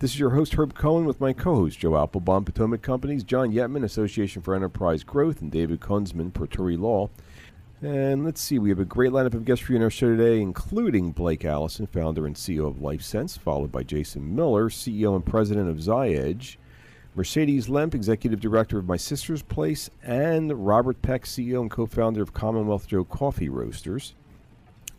This is your host, Herb Cohen, with my co host, Joe Applebaum, Potomac Companies, John Yetman, Association for Enterprise Growth, and David Kunzman, Paturi Law. And let's see, we have a great lineup of guests for you in our show today, including Blake Allison, founder and CEO of LifeCents, followed by Jason Miller, CEO and president of ZyEdge, Mercedes Lemp, executive director of My Sister's Place, and Robert Peck, CEO and co founder of Commonwealth Joe Coffee Roasters.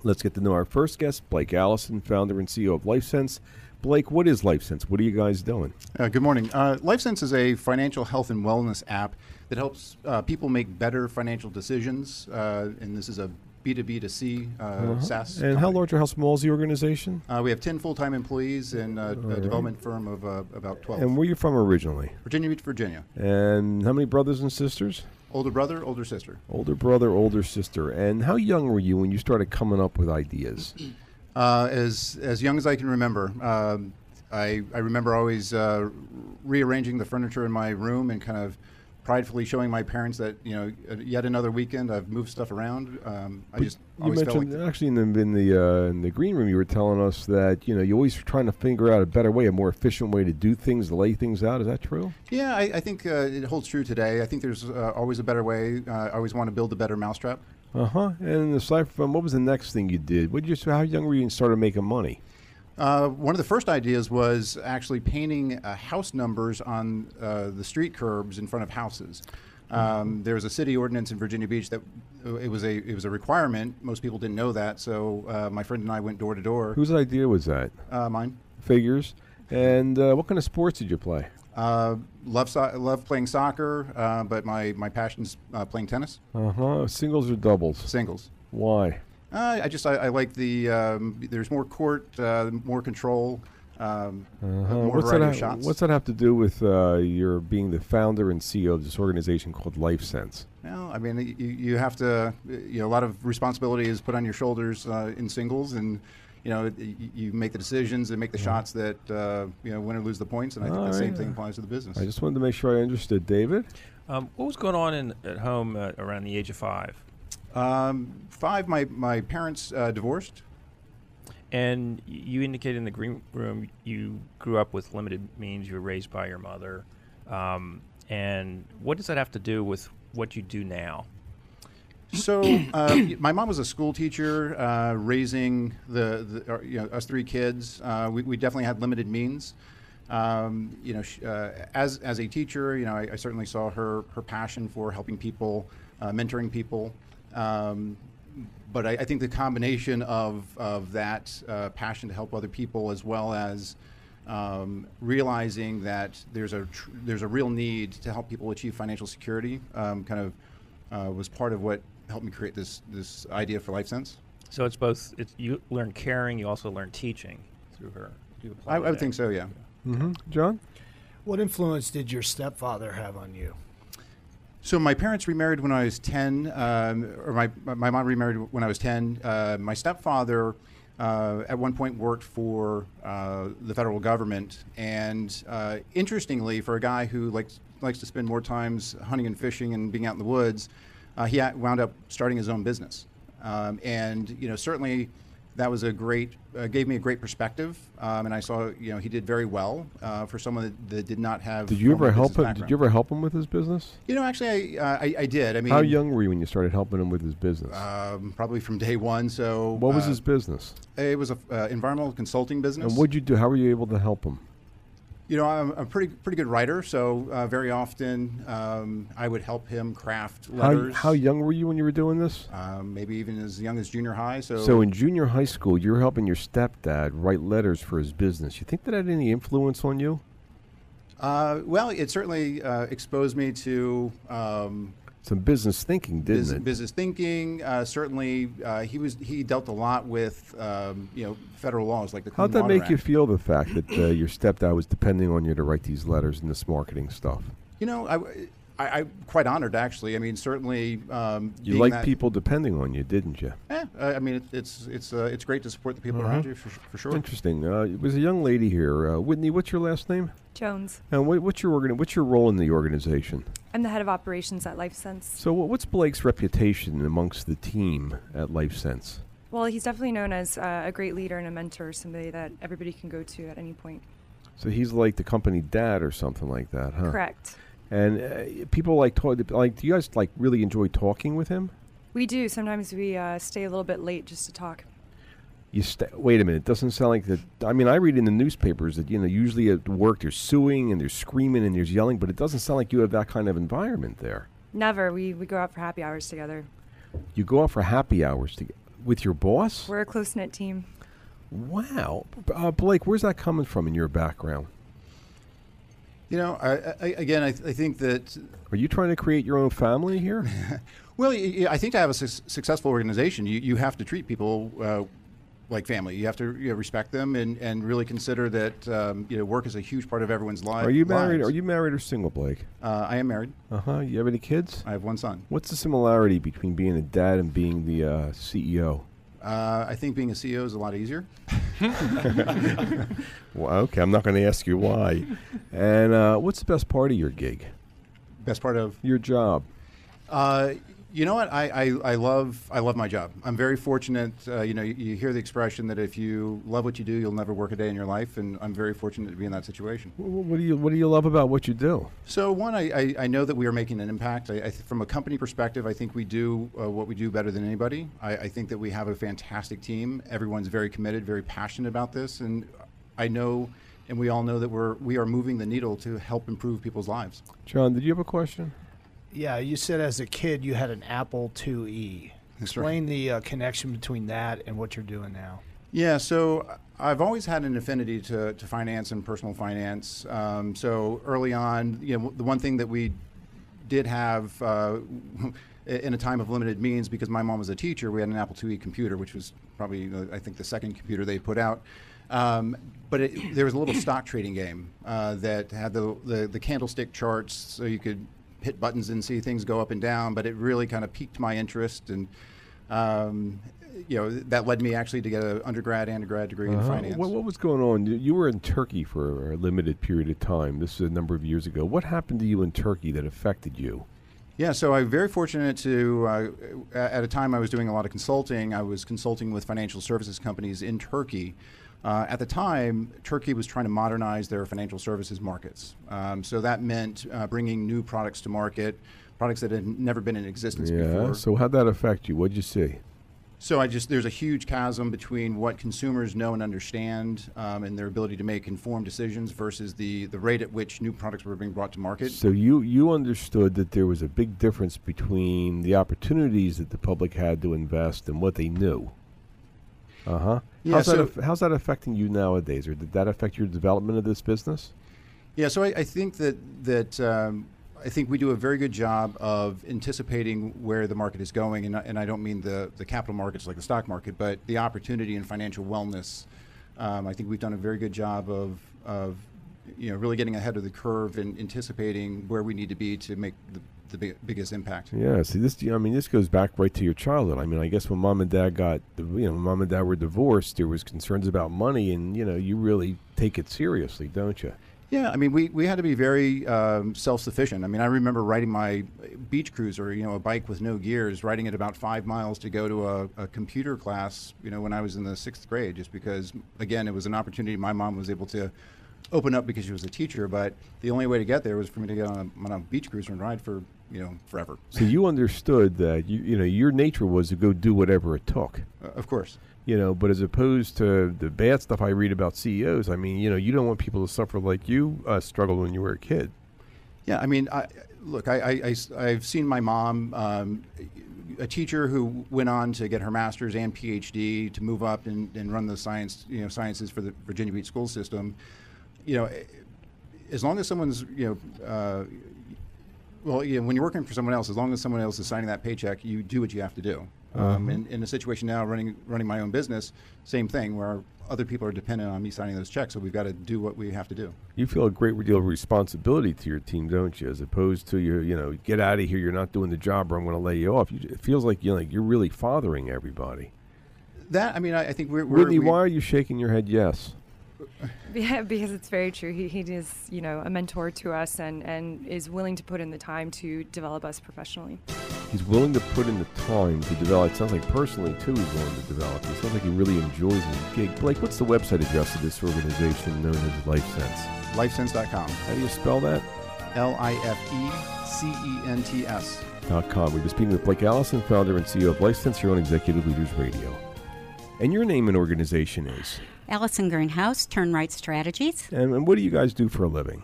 Let's get to know our first guest, Blake Allison, founder and CEO of LifeCents. Blake, what is LifeCents? What are you guys doing? Uh, good morning. Uh, LifeCents is a financial health and wellness app that helps uh, people make better financial decisions. Uh, and this is a B2B to C uh, uh-huh. SaaS. And company. how large or how small is the organization? Uh, we have 10 full time employees and a right. development firm of about 12. And where are you from originally? Virginia Beach, Virginia. And how many brothers and sisters? Older brother, older sister. Older brother, older sister. And how young were you when you started coming up with ideas? Uh, as as young as I can remember. Um, I, I remember always uh, rearranging the furniture in my room and kind of pridefully showing my parents that you know yet another weekend I've moved stuff around. Um, I just you mentioned like actually in the in the uh, in the green room you were telling us that you know you always trying to figure out a better way, a more efficient way to do things, to lay things out. Is that true? Yeah, I, I think uh, it holds true today. I think there's uh, always a better way. Uh, I always want to build a better mousetrap. Uh huh. And aside from what was the next thing you did? What did you? How young were you and started making money? Uh, one of the first ideas was actually painting uh, house numbers on uh, the street curbs in front of houses. Um, there was a city ordinance in Virginia Beach that uh, it was a it was a requirement. Most people didn't know that, so uh, my friend and I went door to door. Whose idea was that? mine. Figures. And what kind of sports did you play? Love so- love playing soccer, but my my passion's playing tennis. Uh huh. Singles or doubles? Singles. Why? Uh, I just I, I like the um, there's more court, uh, more control, um, uh-huh. more what's variety that of shots. What's that have to do with uh, your being the founder and CEO of this organization called LifeCents? Well, I mean, you, you have to you know a lot of responsibility is put on your shoulders uh, in singles and. You know, you make the decisions and make the mm-hmm. shots that uh, you know win or lose the points, and I think the right. same thing applies to the business. I just wanted to make sure I understood, David. Um, what was going on in, at home uh, around the age of five? Um, five, my, my parents uh, divorced. And you indicated in the green room you grew up with limited means. You were raised by your mother. Um, and what does that have to do with what you do now? So, uh, my mom was a school teacher, uh, raising the, the you know, us three kids. Uh, we, we, definitely had limited means. Um, you know, sh- uh, as as a teacher, you know, I, I, certainly saw her her passion for helping people, uh, mentoring people. Um, but I, I, think the combination of, of that uh, passion to help other people as well as um, realizing that there's a tr- there's a real need to help people achieve financial security um, kind of uh, was part of what helped me create this this idea for LifeCents. So it's both it's, you learn caring, you also learn teaching through her. I, I, would think so. Yeah. Mm-hmm. John, what influence did your stepfather have on you? So my parents remarried when I was ten, um, or my my mom remarried when I was ten. Uh, my stepfather. Uh, at one point worked for uh, the federal government, and uh, interestingly, for a guy who likes likes to spend more times hunting and fishing and being out in the woods, uh, he wound up starting his own business. Um, and you know, certainly that was a great uh, gave me a great perspective, um, and I saw you know he did very well uh, for someone that, that, did not have. Did you ever help him? Background. Did you ever help him with his business? You know, actually, I, uh, I, I did. I mean, how young were you when you started helping him with his business? Um, probably from day one. So, what was his business? It was an uh, environmental consulting business. And what did you do? How were you able to help him? You know, I'm a pretty pretty good writer, so uh, very often um, I would help him craft How, letters. how young were you when you were doing this? Um, maybe even as young as junior high. So, So in junior high school, you're helping your stepdad write letters for his business. You think that had any influence on you? uh, well, it certainly uh, exposed me to um, Some business thinking, didn't business, it? business thinking. Uh, certainly, uh, he was he dealt a lot with um, you know federal laws like the. How'd that Water make you feel? The fact that uh, your stepdad was depending on you to write these letters and this marketing stuff. You know, I, I, I'm quite honored actually. I mean, certainly. Um, You like people depending on you, didn't you? Eh, I I mean, it, it's it's uh, it's great to support the people Uh-huh. around you for, for sure. Interesting. Uh, there's a young lady here, uh, Whitney. What's your last name? Jones. And what, what's your organ- What's your role in the organization? I'm the head of operations at LifeCents. So, what's Blake's reputation amongst the team at LifeCents? Well, he's definitely known as uh, a great leader and a mentor, somebody that everybody can go to at any point. So he's like the company dad or something like that, huh? Correct. And uh, people like talk, like. Do you guys like really enjoy talking with him? We do. Sometimes we uh, stay a little bit late just to talk. You sta wait a minute. It doesn't sound like that. I mean, I read in the newspapers that you know usually at work there's suing and there's screaming and there's yelling, but it doesn't sound like you have that kind of environment there. Never. We, we go out for happy hours together. You go out for happy hours to, with your boss. We're a close knit team. Wow, uh, Blake, where's that coming from in your background? You know, I, I, again, I, th- I think that Are you trying to create your own family here? well, y- y- I think to have a su- successful organization, you, you have to treat people uh, like family. You have to you know, respect them and, and really consider that um, you know work is a huge part of everyone's life. Are you married? Are you married or single, Blake? Uh, I am married. Uh huh. You have any kids? I have one son. What's the similarity between being a dad and being the uh, CEO? Uh, I think being a CEO is a lot easier. Well, okay, I'm not going to ask you why. and uh, what's the best part of your gig? Best part of Your job? Uh, you know what? I, I, I love I love my job. I'm very fortunate. Uh, you know, you, you hear the expression that if you love what you do, you'll never work a day in your life, and I'm very fortunate to be in that situation. Wh- wh- What do you What do you love about what you do? So one, I, I, I know that we are making an impact. I, th- from a company perspective, I think we do uh, what we do better than anybody. I, I think that we have a fantastic team. Everyone's very committed, very passionate about this, and I know, and we all know that we're we are moving the needle to help improve people's lives. John, did you have a question? Yeah, you said as a kid you had an Apple IIe. That's right. Explain the uh, connection between that and what you're doing now. Yeah, so I've always had an affinity to, to finance and personal finance. Um, so early on, you know, the one thing that we did have uh, in a time of limited means, because my mom was a teacher, we had an Apple IIe computer, which was probably, uh, I think, the second computer they put out. Um, but it, there was a little stock trading game uh, that had the, the, the candlestick charts, so you could hit buttons and see things go up and down. But it really kind of piqued my interest, and um, you know that led me actually to get an undergrad and a grad degree in Uh-huh. finance. What, what was going on? You, you were in Turkey for a limited period of time. This is a number of years ago. What happened to you in Turkey that affected you? Yeah, so I'm very fortunate to, uh, at a time I was doing a lot of consulting, I was consulting with financial services companies in Turkey. Uh, at the time, Turkey was trying to modernize their financial services markets. Um, so that meant uh, bringing new products to market, products that had never been in existence Yeah. before. So how'd that affect you? What'd you see? So I just there's a huge chasm between what consumers know and understand um, and their ability to make informed decisions versus the the rate at which new products were being brought to market. So you you understood that there was a big difference between the opportunities that the public had to invest and what they knew. Uh huh. Yeah, how's, that so- aff- how's that affecting you nowadays, or did that affect your development of this business? Yeah, so I, I think that that um, I think we do a very good job of anticipating where the market is going, and, I- and I don't mean the the capital markets like the stock market, but the opportunity in financial wellness. Um, I think we've done a very good job of of you know really getting ahead of the curve and anticipating where we need to be to make the, the big, biggest impact. Yeah. See, this. I mean, this goes back right to your childhood. I mean, I guess when mom and dad got, you know, mom and dad were divorced, there was concerns about money, and you know, you really take it seriously, don't you? Yeah, I mean, we, we had to be very um, self sufficient. I mean, I remember riding my beach cruiser, you know, a bike with no gears, riding it about five miles to go to a, a computer class, you know, when I was in the sixth grade, just because, again, it was an opportunity my mom was able to open up because she was a teacher, but the only way to get there was for me to get on a, on a beach cruiser and ride for, you know, forever. So you understood that you you know your nature was to go do whatever it took. Uh, of course. You know, but as opposed to the bad stuff I read about CEOs, I mean, you know, you don't want people to suffer like you uh, struggled when you were a kid. Yeah, I mean, I, look, I, I, have seen my mom, um, a teacher who went on to get her master's and PhD to move up and, and run the science, you know, sciences for the Virginia Beach school system. You know, as long as someone's, you know, uh, well, you know, when you're working for someone else, as long as someone else is signing that paycheck, you do what you have to do. Um, uh-huh. in, in a situation now, running running my own business, same thing, where other people are dependent on me signing those checks, so we've got to do what we have to do. You feel a great deal of responsibility to your team, don't you? As opposed to you, you know, get out of here, you're not doing the job, or I'm going to lay you off. You, it feels like you know, like you're really fathering everybody. That I mean, I, I think we're. Whitney, we why are you shaking your head? Yes. Yeah, because it's very true. He, he is, you know, a mentor to us and, and is willing to put in the time to develop us professionally. He's willing to put in the time to develop. It sounds like personally, too, he's willing to develop. It sounds like he really enjoys his gig. Blake, what's the website address of this organization known as LifeCents? LifeCents.com. How do you spell that? L I F E C E N T S. Dot com. We've been speaking with Blake Allison, founder and CEO of LifeCents here on Executive Leaders Radio. And your name and organization is? Allison Greenhouse, Turn Right Strategies. And, and what do you guys do for a living?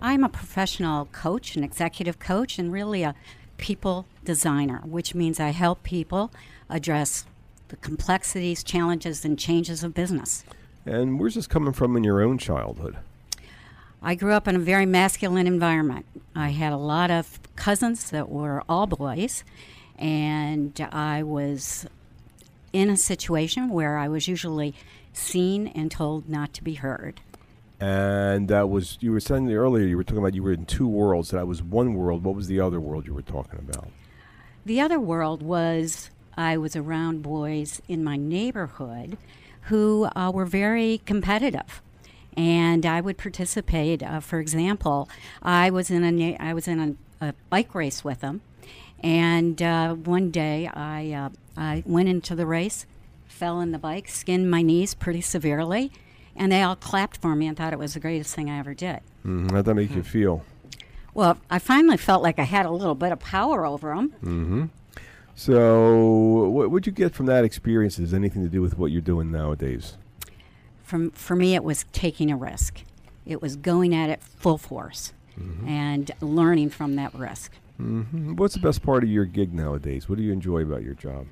I'm a professional coach, an executive coach, and really a people designer, which means I help people address the complexities, challenges, and changes of business. And where's this coming from in your own childhood? I grew up in a very masculine environment. I had a lot of cousins that were all boys, and I was in a situation where I was usually seen and told not to be heard. And that was, you were saying earlier, you were talking about you were in two worlds. That I was one world. What was the other world you were talking about? The other world was I was around boys in my neighborhood who uh, were very competitive. And I would participate. Uh, for example, I was in a I was in a, a bike race with them, and uh, one day I uh, I went into the race fell in the bike, skinned my knees pretty severely, and they all clapped for me and thought it was the greatest thing I ever did. Mm-hmm. How'd that make mm-hmm. you feel? Well, I finally felt like I had a little bit of power over them. Mm-hmm. So, what would you get from that experience? Has anything to do with what you're doing nowadays? From for me, it was taking a risk. It was going at it full force mm-hmm. and learning from that risk. Mm-hmm. What's the best part of your gig nowadays? What do you enjoy about your job?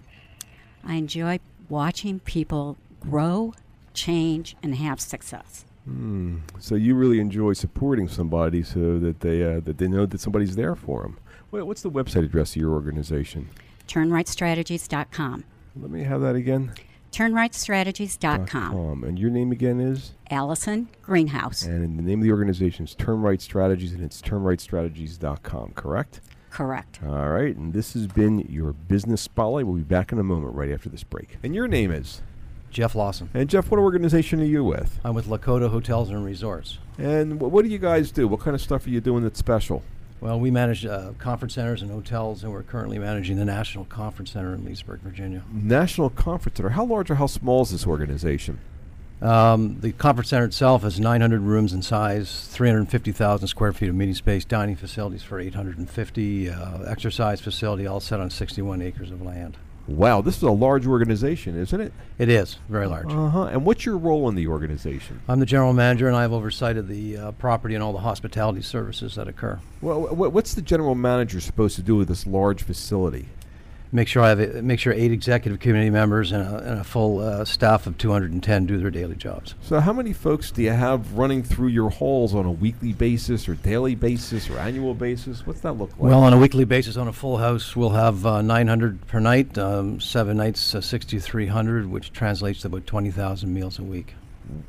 I enjoy watching people grow, change, and have success. Mm. So you really enjoy supporting somebody so that they uh, that they know that somebody's there for them. what's the website address of your organization? TurnRightStrategies.com. Let me have that again. TurnRightStrategies.com. And your name again is? Allison Greenhouse. And the name of the organization is Turn Right Strategies, and it's TurnRightStrategies.com, correct? Correct. All right, and this has been your business spotlight. We'll be back in a moment right after this break. And your name is? Jeff Lawson. And Jeff, what organization are you with? I'm with Lakota Hotels and Resorts. And what do you guys do? What kind of stuff are you doing that's special? Well, we manage uh, conference centers and hotels, and we're currently managing the National Conference Center in Leesburg, Virginia. National Conference Center. How large or how small is this organization? Um, the conference center itself has 900 rooms in size, 350,000 square feet of meeting space, dining facilities for 850, uh, exercise facility, all set on 61 acres of land. Wow, this is a large organization, isn't it? It is very large. Uh huh. And what's your role in the organization? I'm the general manager, and I have oversight of the uh, property and all the hospitality services that occur. Well, what's the general manager supposed to do with this large facility? Make sure I have a, make sure eight executive committee members and a, and a full uh, staff of 210 do their daily jobs. So, how many folks do you have running through your halls on a weekly basis, or daily basis, or annual basis? What's that look like? Well, on a weekly basis, on a full house, we'll have uh, 900 per night, um, seven nights, uh, 6,300, which translates to about 20,000 meals a week.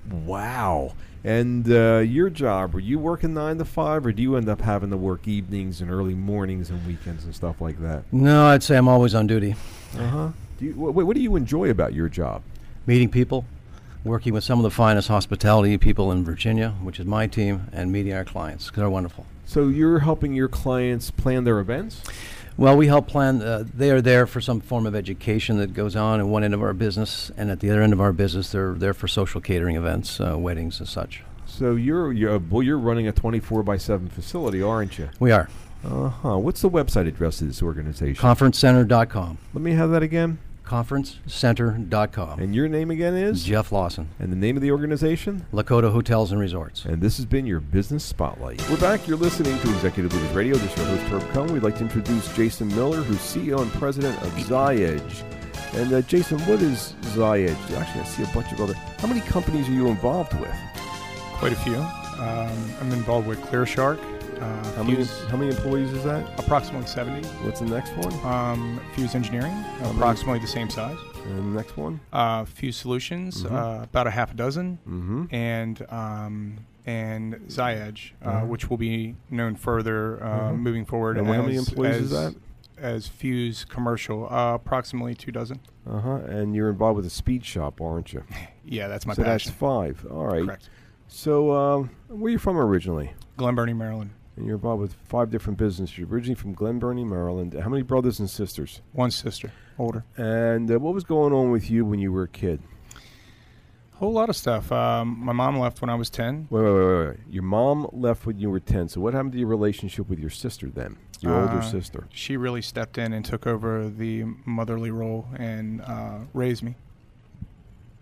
Wow. And uh, your job, were you working nine to five, or do you end up having to work evenings and early mornings and weekends and stuff like that? No, I'd say I'm always on duty. Uh huh. Wh- what do you enjoy about your job? Meeting people, working with some of the finest hospitality people in Virginia, which is my team, and meeting our clients. They're wonderful. So you're helping your clients plan their events? Well, we help plan. Uh, they are there for some form of education that goes on at one end of our business, and at the other end of our business, they're there for social catering events, uh, weddings, and such. So you're you're well, you're running a 24 by 7 facility, aren't you? We are. Uh huh. What's the website address of this organization? Conferencecenter.com. Let me have that again. conferencecenter.com. And your name again is? Jeff Lawson. And the name of the organization? Lakota Hotels and Resorts. And this has been your Business Spotlight. We're back. You're listening to Executive Leaders Radio. This is your host, Herb Cohen. We'd like to introduce Jason Miller, who's CEO and president of ZyEdge. And uh, Jason, what is ZyEdge? Actually, I see a bunch of other. How many companies are you involved with? Quite a few. Um, I'm involved with ClearShark. Uh, How many, how many employees is that? Approximately 70. What's the next one? Um, Fuse Engineering, many? approximately the same size. And the next one? Uh, Fuse Solutions, Mhm. uh, about a half a dozen, Mm-hmm. and um, and ZyEdge, uh, Uh-huh. which will be known further uh, Uh-huh. moving forward. And how many as- employees as, is that? As Fuse Commercial, uh, approximately two dozen. Uh huh. And you're involved with a speed shop, aren't you? Yeah, that's my so passion. that's five. All right. Correct. So, um, where are you from originally? Glen Burnie, Maryland. And you're involved with five different businesses. You're originally from Glen Burnie, Maryland. How many brothers and sisters? One sister, older. And uh, what was going on with you when you were a kid? A whole lot of stuff. Um, my mom left when I was 10. Wait, wait, wait, wait. Your mom left when you were 10. So, what happened to your relationship with your sister then? Your older Uh, sister. She really stepped in and took over the motherly role and uh, raised me.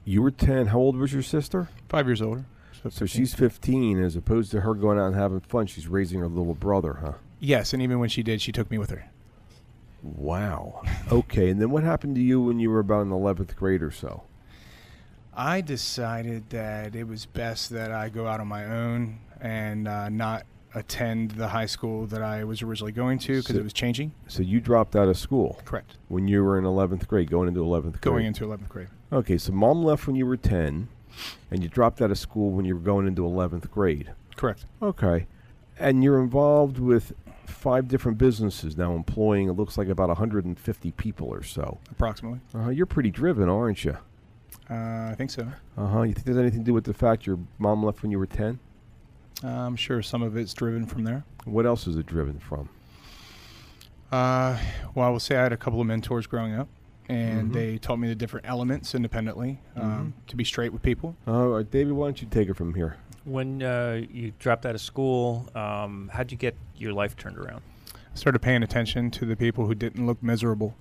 You were 10. How old was your sister? Five years older. So, she's 15. As opposed to her going out and having fun, she's raising her little brother, huh? Yes, and even when she did, she took me with her. Wow. okay. And then what happened to you when you were about in 11th grade or so? I decided that it was best that I go out on my own and uh, not attend the high school that I was originally going to because So- it was changing. So, you dropped out of school Correct. when you were in 11th grade, going into 11th grade. Going into 11th grade. Okay, so mom left when you were 10, and you dropped out of school when you were going into 11th grade. Correct. Okay. And you're involved with five different businesses now, employing, it looks like about 150 people or so. Approximately. Uh-huh. You're pretty driven, aren't you? Uh, I think so. Uh-huh. You think there's anything to do with the fact your mom left when you were 10? Uh, I'm sure some of it's driven from there. What else is it driven from? Uh, well, I will say I had a couple of mentors growing up, and Mhm. they taught me the different elements independently um, to be straight with people. All right, David, why don't you take it from here? When uh, you dropped out of school, um, how'd you get your life turned around? I started paying attention to the people who didn't look miserable.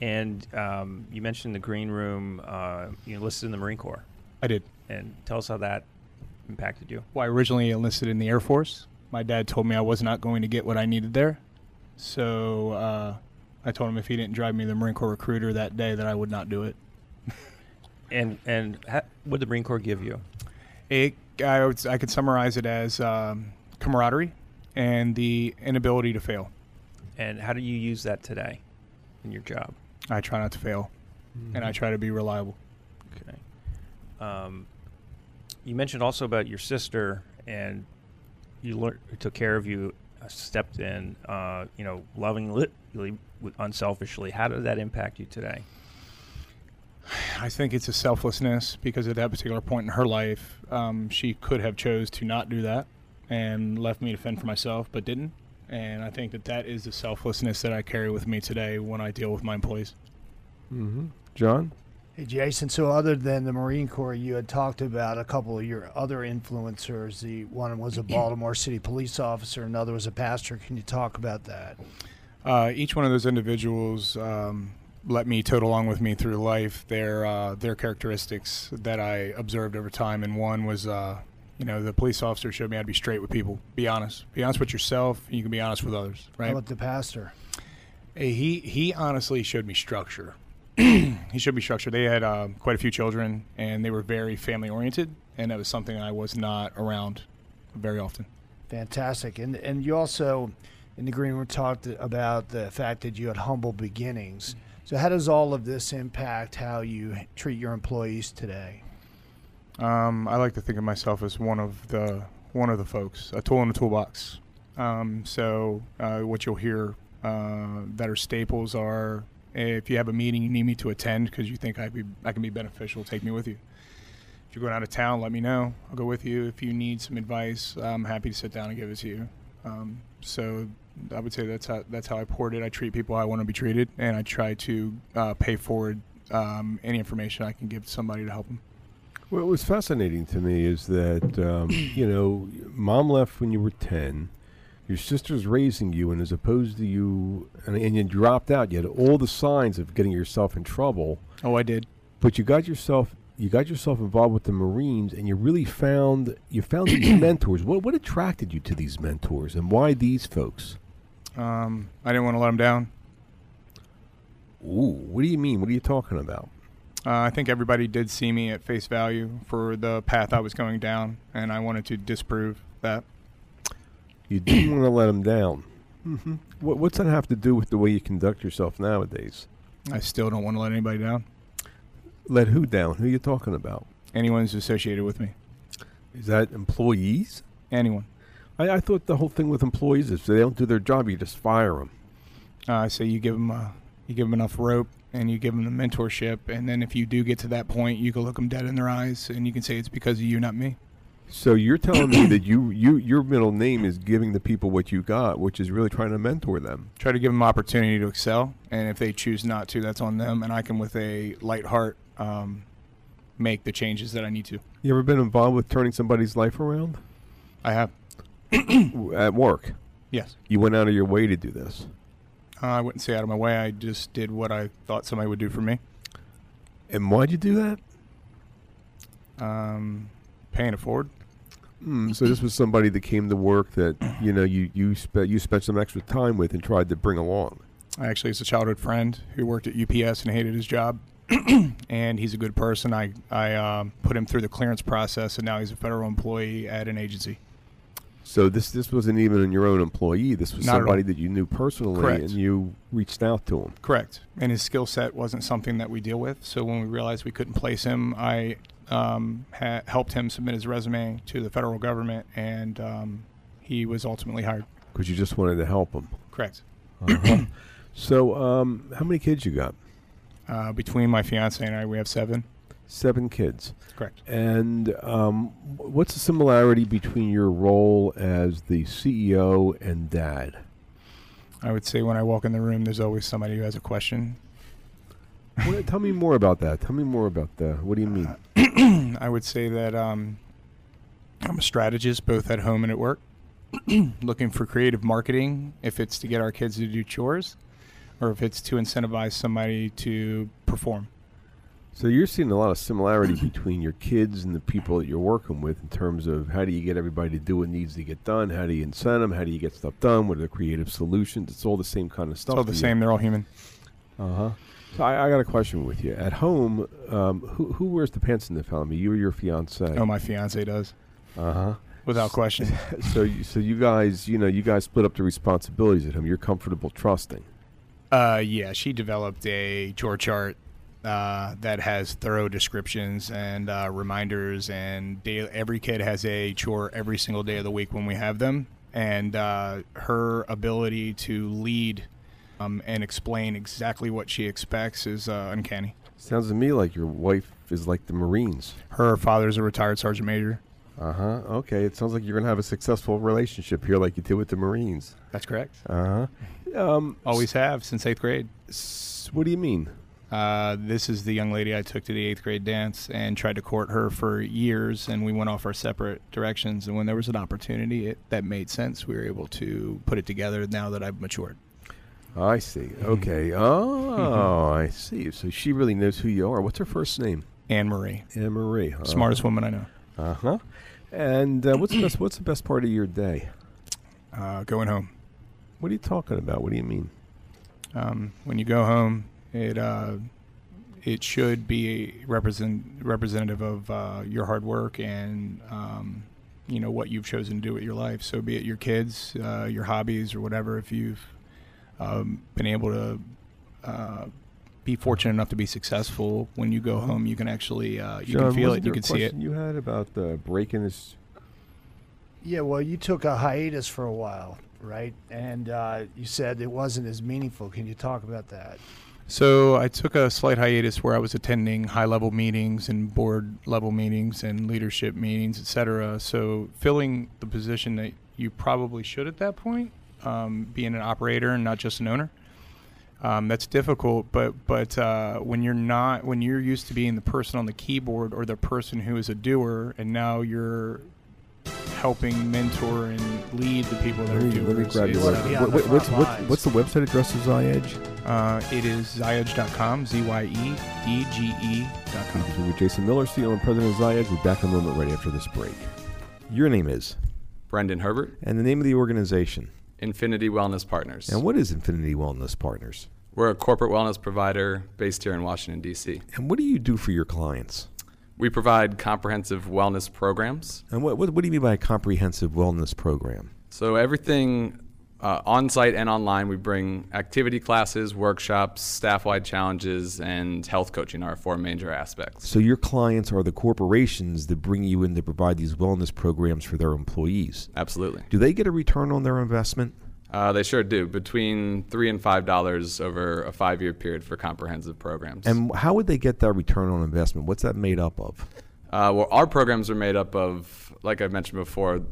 And um, you mentioned the green room. Uh, you enlisted in the Marine Corps, I did. and tell us how that impacted you. Well, I originally enlisted in the Air Force. My dad told me I was not going to get what I needed there. So uh, I told him if he didn't drive me to the Marine Corps recruiter that day, that I would not do it. And and ha- what did the Marine Corps give you? it I, would, s- I could summarize it as um, camaraderie and the inability to fail. And how do you use that today in your job? I try not to fail, and I try to be reliable. Okay. Um, you mentioned also about your sister, and you learned, took care of you, uh, stepped in, uh, you know, lovingly, with- unselfishly. How did that impact you today? I think it's a selflessness because at that particular point in her life, um, she could have chose to not do that and left me to fend for myself, but didn't. And I think that that is the selflessness that I carry with me today when I deal with my employees. Mm-hmm. John? Hey, Jason. So, other than the Marine Corps, you had talked about a couple of your other influencers. The one was a Baltimore City police officer, another was a pastor. Can you talk about that? Uh, each one of those individuals um, let me tote along with me through life their uh, their characteristics that I observed over time. And one was, uh, you know, the police officer showed me how to be straight with people, be honest, be honest with yourself. And you can be honest with others, How right? about the pastor? He he honestly showed me structure. he showed me structure. They had um, quite a few children, and they were very family oriented, and that was something I was not around very often. Fantastic. And and you also in the green room talked about the fact that you had humble beginnings. So how does all of this impact how you treat your employees today? Um, I like to think of myself as one of the one of the folks, a tool in the toolbox. Um, so uh, what you'll hear uh, that are staples are if you have a meeting you need me to attend because you think I be I can be beneficial, take me with you. If you're going out of town, let me know. I'll go with you. If you need some advice, I'm happy to sit down and give it to you. Um, so I would say that's how that's how I poured it. I treat people how I want to be treated, and I try to uh, pay forward um, any information I can give to somebody to help them. What was fascinating to me is that, um, you know, mom left when you were 10. Your Your sister's raising you, and as opposed to you, and, and you dropped out. You had all the signs of getting yourself in trouble. Oh, I did. But you got yourself you got yourself involved with the Marines, and you really found you found these mentors. What what attracted you to these mentors, and why these folks? Um, I didn't want to let them down. Ooh, what do you mean? What are you talking about? Uh, I think everybody did see me at face value for the path I was going down, and I wanted to disprove that. You didn't want to let them down. Mm-hmm. What, what's that have to do with the way you conduct yourself nowadays? I still don't want to let anybody down. Let who down? Who are you talking about? Anyone who's associated with me. Is that employees? Anyone. I, I thought the whole thing with employees is if they don't do their job, you just fire them. Uh, I say you give them uh, you give them enough rope and you give them the mentorship, and then if you do get to that point, you can look them dead in their eyes and you can say it's because of you, not me. So you're telling me that you, you your middle name is giving the people what you got, which is really trying to mentor them. Try to give them opportunity to excel, and if they choose not to, that's on them. And I can, with a light heart, um, make the changes that I need to. You ever been involved with turning somebody's life around? I have. At work? Yes. You went out of your way to do this? Uh, I wouldn't say out of my way. I just did what I thought somebody would do for me. And why'd you do that? Um, paying it forward. Mm, so this was somebody that came to work that you know you you spent you spent some extra time with and tried to bring along. Actually, it's a childhood friend who worked at UPS and hated his job, and he's a good person. I I um, put him through the clearance process, and now he's a federal employee at an agency. So this this wasn't even your own employee. This was Not somebody that you knew personally, Correct. and you reached out to him. Correct. And his skill set wasn't something that we deal with. So when we realized we couldn't place him, I um, ha- helped him submit his resume to the federal government, and um, he was ultimately hired. Because you just wanted to help him. Correct. Uh-huh. so, um, how many kids you got? Uh, between my fiance and I, we have seven. Seven kids. Correct. And um, what's the similarity between your role as the CEO and dad? I would say when I walk in the room, there's always somebody who has a question. What- tell me more about that. Tell me more about that. What do you mean? I would say that um, I'm a strategist both at home and at work, looking for creative marketing if it's to get our kids to do chores or if it's to incentivize somebody to perform. So you're seeing a lot of similarity between your kids and the people that you're working with in terms of how do you get everybody to do what needs to get done? How do you incent them? How do you get stuff done? What are the creative solutions? It's all the same kind of stuff. It's all the to you. same, they're all human. Uh huh. So I, I got a question with you. At home, um, who who wears the pants in the family? You or your fiance? Oh, my fiance does, Uh huh. without question. so you, so you guys, you know, you guys split up the responsibilities at home. You're comfortable trusting. Uh, yeah, she developed a chore chart uh, that has thorough descriptions and uh, reminders, and day, every kid has a chore every single day of the week when we have them. And uh, her ability to lead um, and explain exactly what she expects is uh, uncanny. Sounds to me like your wife is like the Marines. Her father's a retired sergeant major. Uh huh. Okay. It sounds like you're gonna have a successful relationship here, like you did with the Marines. That's correct. Uh huh. Um, Always have since eighth grade. s- what do you mean? Uh, this is the young lady I took to the eighth grade dance and tried to court her for years, and we went off our separate directions. And when there was an opportunity it, that made sense, we were able to put it together. Now that I've matured, I see. Okay. Oh, I see. So she really knows who you are. What's her first name? Anne Marie, Anne Marie. smartest woman I know. Uh huh. And uh, what's the best? What's the best part of your day? Uh, going home. What are you talking about? What do you mean? Um, when you go home, it uh, it should be represent representative of uh, your hard work and um, you know what you've chosen to do with your life. So be it your kids, uh, your hobbies, or whatever. If you've um, been able to uh, be fortunate enough to be successful, when you go home, you can actually uh, you John, can feel it, you there a can see it. You had about uh, breaking this. Yeah, well, you took a hiatus for a while, right? And uh, you said it wasn't as meaningful. Can you talk about that? So I took a slight hiatus where I was attending high level meetings and board level meetings and leadership meetings, et cetera. So filling the position that you probably should at that point, um, being an operator and not just an owner. Um, that's difficult, but but uh, when you're not, when you're used to being the person on the keyboard or the person who is a doer, and now you're helping mentor and lead the people that Let are me, doing let me this. grab your It's- wanna website. on What- what's, front what's, the website address of ZyEdge? Uh, it is zyedge.com, Z Y E D G E dot com. We're with Jason Miller, CEO and President of ZyEdge. We're back in a moment right after this break. Your name is? Brendan Herbert, And the name of the organization? Infinity Wellness Partners. And what is Infinity Wellness Partners? We're a corporate wellness provider based here in Washington, D.C. And what do you do for your clients? We provide comprehensive wellness programs. And what, what, what do you mean by a comprehensive wellness program? So, everything uh, on site and online, we bring activity classes, workshops, staff wide challenges, and health coaching are our four major aspects. So your clients are the corporations that bring you in to provide these wellness programs for their employees. Absolutely. Do they get a return on their investment? Uh, they sure do. Between three and five dollars over a five-year period for comprehensive programs. And how would they get that return on investment? What's that made up of? Uh, well, our programs are made up of, like I mentioned before,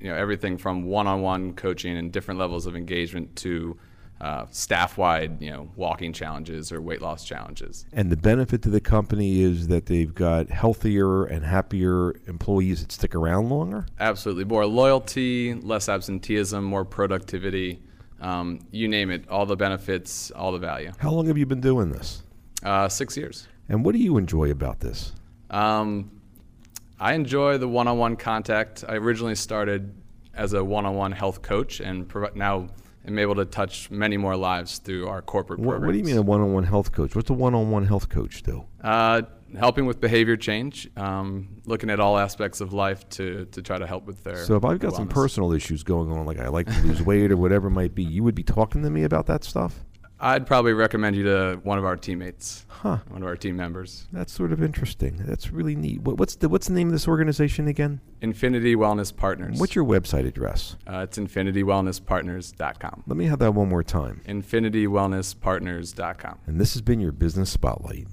you know, everything from one-on-one coaching and different levels of engagement to uh, staff-wide, you know, walking challenges or weight loss challenges. And the benefit to the company is that they've got healthier and happier employees that stick around longer? Absolutely, more loyalty, less absenteeism, more productivity. Um, you name it, all the benefits, all the value. How long have you been doing this? Uh, six years. And what do you enjoy about this? Um, I enjoy the one-on-one contact. I originally started as a one-on-one health coach, and prov- now am able to touch many more lives through our corporate What, programs. what do you mean a one-on-one health coach? What's a one-on-one health coach do? Uh, helping with behavior change, um, looking at all aspects of life to, to try to help with their. So if I've got some personal issues going on, like I like to lose weight or whatever it might be, you would be talking to me about that stuff? I'd probably recommend you to one of our teammates, Huh. one of our team members. That's sort of interesting. That's really neat. What, what's the what's the name of this organization again? Infinity Wellness Partners. What's your website address? Uh, it's infinitywellnesspartners.com. Let me have that one more time. Infinitywellnesspartners.com. And this has been your business spotlight.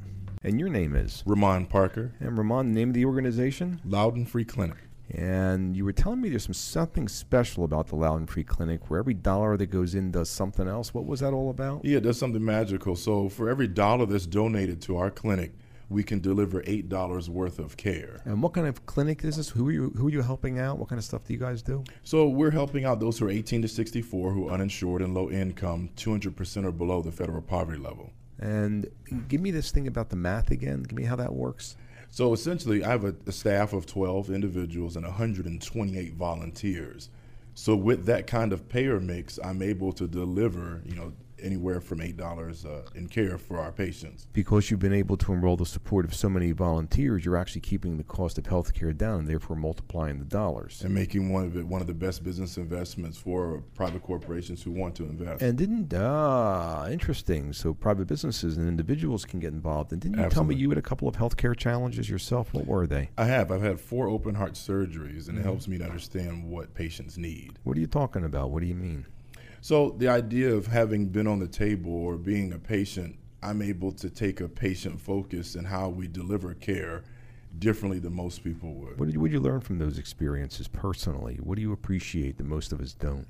And your name is Ramon Parker, and Ramon. Name of the organization? Loudoun Free Clinic. And you were telling me there's some something special about the Loudoun Free Clinic, where every dollar that goes in does something else. What was that all about? Yeah, that's something magical. So for every dollar that's donated to our clinic, we can deliver eight dollars worth of care. And what kind of clinic is this? Who are you? Who are you helping out? What kind of stuff do you guys do? So we're helping out those who are 18 to 64 who are uninsured and low income, 200% or below the federal poverty level. And give me this thing about the math again. Give me how that works. So essentially, I have a, a staff of 12 individuals and 128 volunteers. So with that kind of payer mix, I'm able to deliver, you know, anywhere from eight dollars uh, in care for our patients. Because you've been able to enroll the support of so many volunteers, you're actually keeping the cost of healthcare down and therefore multiplying the dollars. and making one of it one of the best business investments for private corporations who want to invest. And didn't ah interesting. So private businesses and individuals can get involved. And didn't you tell me you had a couple of healthcare challenges yourself? What were they? I have. I've had four open heart surgeries, and Mhm. it helps me to understand what patients need. What are you talking about? What do you mean? So the idea of having been on the table or being a patient, I'm able to take a patient focus in how we deliver care differently than most people would. What did you, what did you learn from those experiences personally? What do you appreciate that most of us don't?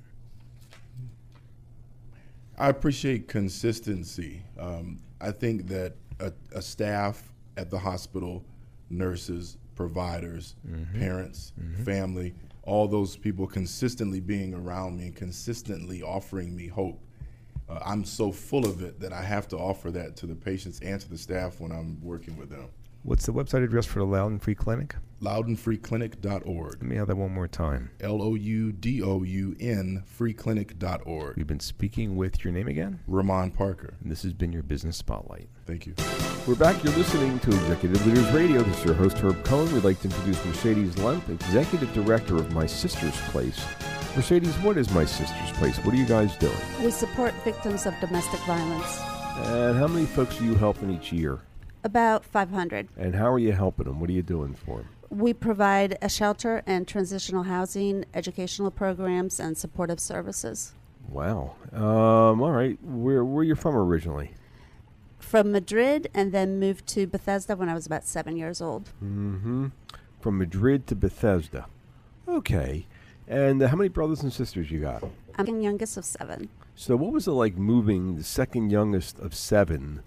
I appreciate consistency. Um, I think that a, a staff at the hospital, nurses, providers, Mhm. parents, Mhm. family, all those people consistently being around me and consistently offering me hope. Uh, I'm so full of it that I have to offer that to the patients and to the staff when I'm working with them. What's the website address for the Loudoun Free Clinic? LoudounFreeClinic.org. Let me have that one more time. L O U D O U N freeclinic.org. We've been speaking with your name again? Ramon Parker. And this has been your Business Spotlight. Thank you. We're back. You're listening to Executive Leaders Radio. This is your host, Herb Cohen. We'd like to introduce Mercedes Lemp, Executive Director of My Sister's Place. Mercedes, what is My Sister's Place? What are you guys doing? We support victims of domestic violence. And how many folks are you helping each year? About 500. And how are you helping them? What are you doing for them? We provide a shelter and transitional housing, educational programs, and supportive services. Wow. Um, all right. Where where you from originally? From Madrid and then moved to Bethesda when I was about seven years old. Mm-hmm. From Madrid to Bethesda. Okay. And uh, how many brothers and sisters you got? I'm the youngest of seven. So what was it like moving the second youngest of seven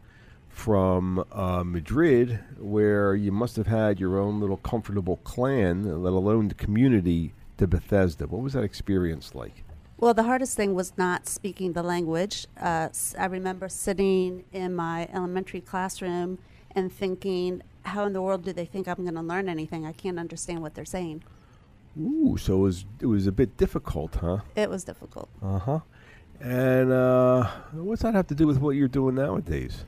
from uh, Madrid, where you must have had your own little comfortable clan, let alone the community, to Bethesda. What was that experience like? Well, the hardest thing was not speaking the language. Uh, I remember sitting in my elementary classroom and thinking, how in the world do they think I'm going to learn anything? I can't understand what they're saying. Ooh, so it was it was a bit difficult, huh? It was difficult. Uh huh. And uh, what's that have to do with what you're doing nowadays?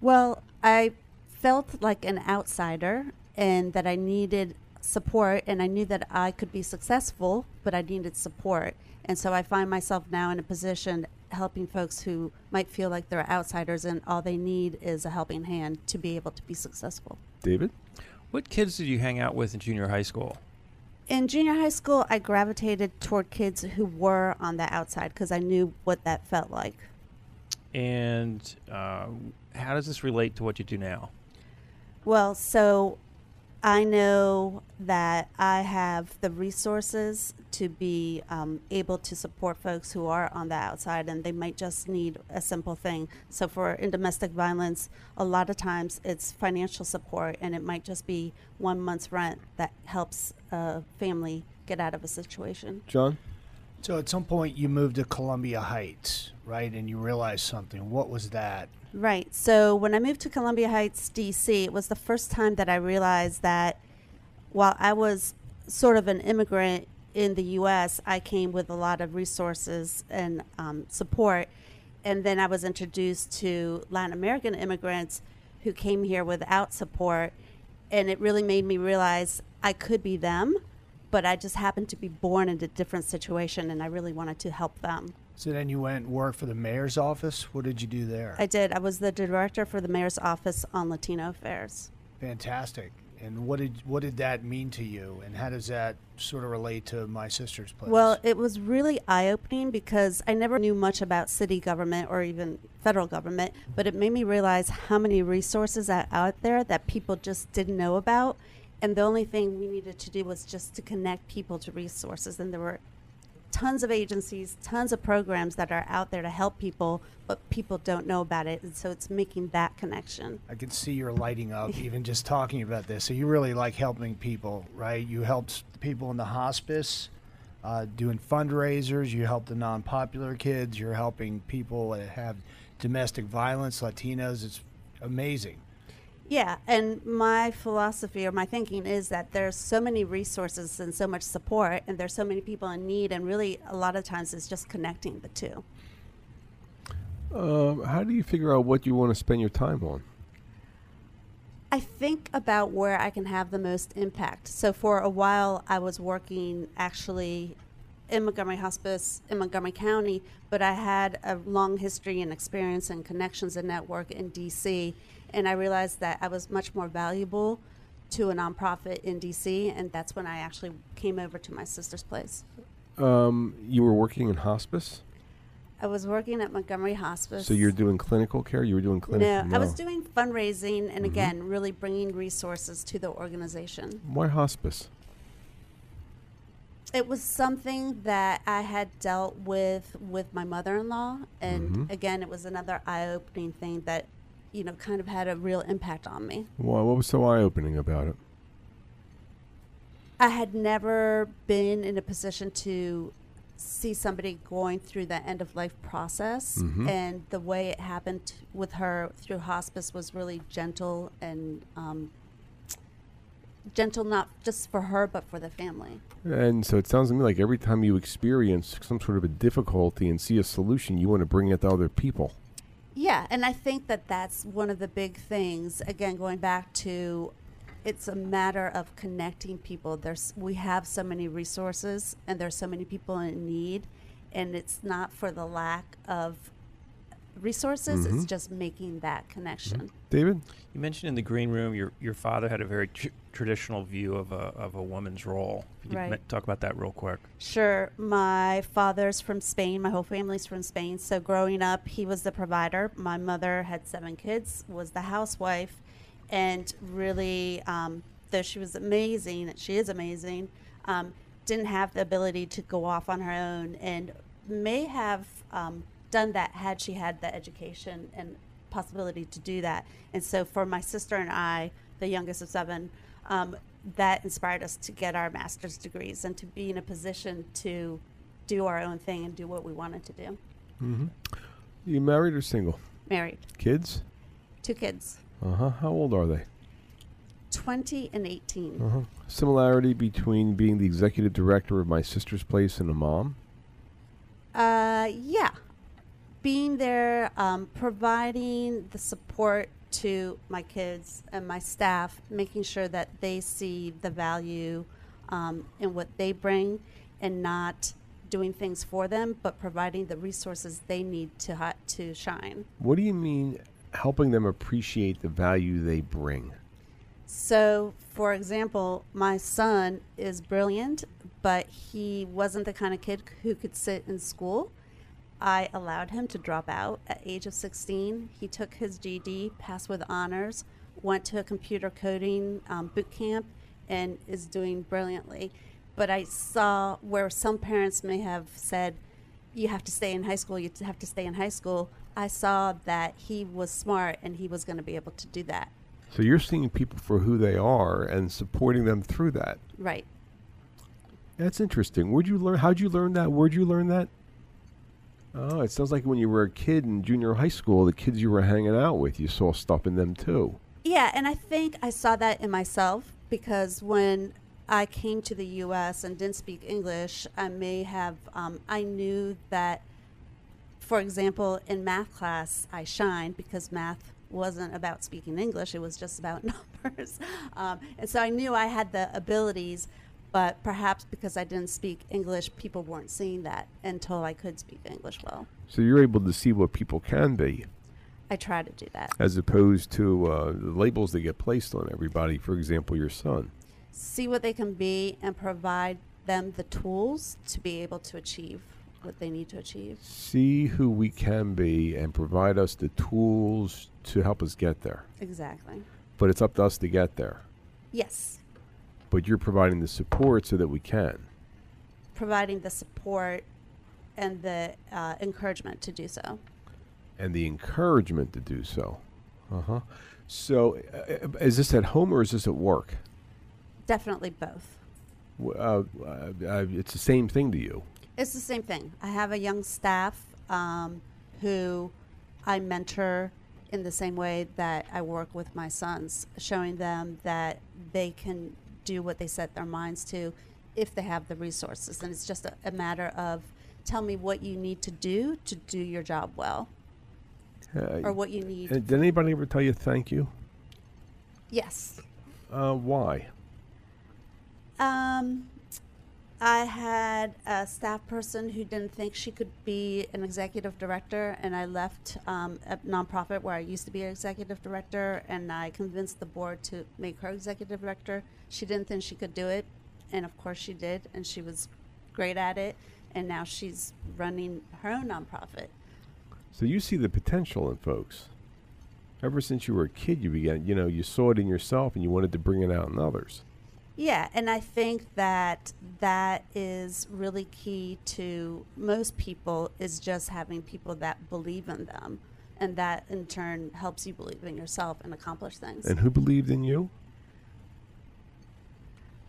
Well, I felt like an outsider and that I needed support, and I knew that I could be successful, but I needed support. And so I find myself now in a position helping folks who might feel like they're outsiders and all they need is a helping hand to be able to be successful. David? What kids did you hang out with in junior high school? In junior high school, I gravitated toward kids who were on the outside because I knew what that felt like. And uh, how does this relate to what you do now? Well, so I know that I have the resources to be um, able to support folks who are on the outside and they might just need a simple thing. So, for in domestic violence, a lot of times it's financial support and it might just be one month's rent that helps a family get out of a situation. John? So at some point you moved to Columbia Heights, right? And you realized something. What was that? Right. So when I moved to Columbia Heights, DC, it was the first time that I realized that while I was sort of an immigrant in the U.S., I came with a lot of resources and um, support. And then I was introduced to Latin American immigrants who came here without support. And it really made me realize I could be them, but I just happened to be born in a different situation and I really wanted to help them. So then you went and worked for the mayor's office. What did you do there? I did. I was the director for the mayor's office on Latino affairs. Fantastic. And what did what did that mean to you? And how does that sort of relate to my sister's place? Well, it was really eye opening because I never knew much about city government or even federal government, but it made me realize how many resources are out there that people just didn't know about. And the only thing we needed to do was just to connect people to resources. And there were tons of agencies, tons of programs that are out there to help people, but people don't know about it. And so it's making that connection. I can see you're lighting up even just talking about this. So you really like helping people, right? You helped people in the hospice, uh, doing fundraisers. You help the non-popular kids. You're helping people that have domestic violence, Latinos. It's amazing. Yeah, and my philosophy or my thinking is that there's so many resources and so much support, and there's so many people in need, and really a lot of times it's just connecting the two. Um, how do you figure out what you want to spend your time on? I think about where I can have the most impact. So for a while, I was working actually in Montgomery Hospice in Montgomery County, but I had a long history and experience and connections and network in DC, and I realized that I was much more valuable to a nonprofit in DC, and that's when I actually came over to my sister's place. Um, you were working in hospice, I was working at Montgomery Hospice. so you're doing clinical care. You were doing clinical. no, I was doing fundraising and again, really bringing resources to the organization. Why hospice? It was something that I had dealt with with my mother-in-law, and Mhm. again, it was another eye-opening thing that, you know, kind of had a real impact on me. Why? What was so eye-opening about it? I had never been in a position to see somebody going through the end of life process, Mhm. and the way it happened with her through hospice was really gentle and um, gentle, not just for her but for the family. And so it sounds to me like every time you experience some sort of a difficulty and see a solution, you want to bring it to other people. Yeah, and I think that that's one of the big things. Again, going back to it's a matter of connecting people. There's we have so many resources and there's so many people in need and it's not for the lack of resources, it's Mhm. just making that connection. David? You mentioned in the green room your your father had a very tr- traditional view of a of a woman's role. Could you Right. ma- talk about that real quick? Sure. My father's from Spain. My whole family's from Spain. So growing up, he was the provider. My mother had seven kids, was the housewife, and really, um, though she was amazing, she is amazing, um, didn't have the ability to go off on her own and may have um, done that had she had the education and possibility to do that. And so for my sister and I, the youngest of seven, um, that inspired us to get our master's degrees and to be in a position to do our own thing and do what we wanted to do. Mm-hmm. You married or single? Married, Kids? two kids, Uh huh. How old are they? 20 and 18. Uh huh. Similarity between being the executive director of my sister's place and a mom? Uh, yeah. Being there, um, providing the support to my kids and my staff, making sure that they see the value um, in what they bring and not doing things for them, but providing the resources they need to, ha- to shine. What do you mean helping them appreciate the value they bring? So, for example, my son is brilliant, but he wasn't the kind of kid who could sit in school. I allowed him to drop out at age of 16. He took his GED, passed with honors, went to a computer coding um, boot camp, and is doing brilliantly. But I saw where some parents may have said, "You have to stay in high school. You have to stay in high school." I saw that he was smart and he was going to be able to do that. So you're seeing people for who they are and supporting them through that. Right. That's interesting. Where'd you learn? How'd you learn that? Where'd you learn that? Oh, it sounds like when you were a kid in junior high school, the kids you were hanging out with, you saw stuff in them too. Yeah, and I think I saw that in myself because when I came to the U.S. and didn't speak English, I may have, um, I knew that, for example, in math class, I shined because math wasn't about speaking English, it was just about numbers. Um, and so I knew I had the abilities, but perhaps because I didn't speak English, people weren't seeing that until I could speak English well. So you're able to see what people can be, I try to do that. as opposed to uh, the labels that get placed on everybody. For example, your son. see what they can be and provide them the tools to be able to achieve what they need to achieve. See who we can be and provide us the tools to help us get there. Exactly. But it's up to us to get there. Yes. But you're providing the support so that we can. Providing the support and the uh, encouragement to do so. and the encouragement to do so. Uh huh. So, uh, is this at home or is this at work? Definitely both. Uh, uh, uh, it's the same thing to you. It's the same thing. I have a young staff um, who I mentor in the same way that I work with my sons, showing them that they can do what they set their minds to if they have the resources. And it's just a, a matter of tell me what you need to do to do your job well, Uh, or what you need. uh, did anybody ever tell you thank you? yes. Uh, why? Um, I had a staff person who didn't think she could be an executive director, and I left um, a nonprofit where I used to be an executive director, and I convinced the board to make her executive director. She didn't think she could do it, and of course she did, and she was great at it, and now she's running her own nonprofit. So you see the potential in folks. Ever since you were a kid, you began. You know, you saw it in yourself, and you wanted to bring it out in others. Yeah, and I think that that is really key to most people is just having people that believe in them. And that in turn helps you believe in yourself and accomplish things. And who believed in you?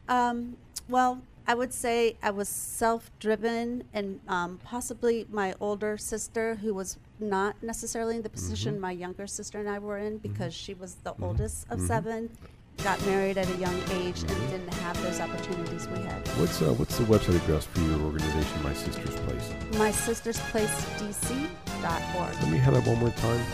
Um, well, I would say I was self driven, and um, possibly my older sister, who was not necessarily in the position Mhm. my younger sister and I were in because she was the Mhm. oldest of Mhm. seven, got married at a young age, and didn't have those opportunities we had. What's uh, what's the website address for your organization, My Sister's Place? My Sister's Place DC.org. Let me have that one more time.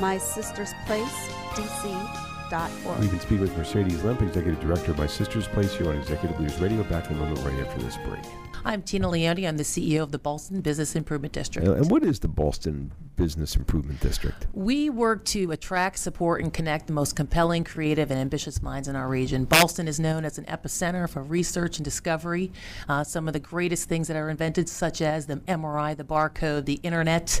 My Sister's Place DC.org. We've been speaking with Mercedes Lemp, Executive Director of My Sister's Place here on Executive Leaders Radio. Back in a moment right after this break. I'm Tina Leone. I'm the CEO of the Ballston Business Improvement District. And what is the Ballston Business Improvement District? We work to attract, support, and connect the most compelling, creative, and ambitious minds in our region. Ballston is known as an epicenter for research and discovery. Uh, some of the greatest things that are invented, such as the MRI, the barcode, the internet,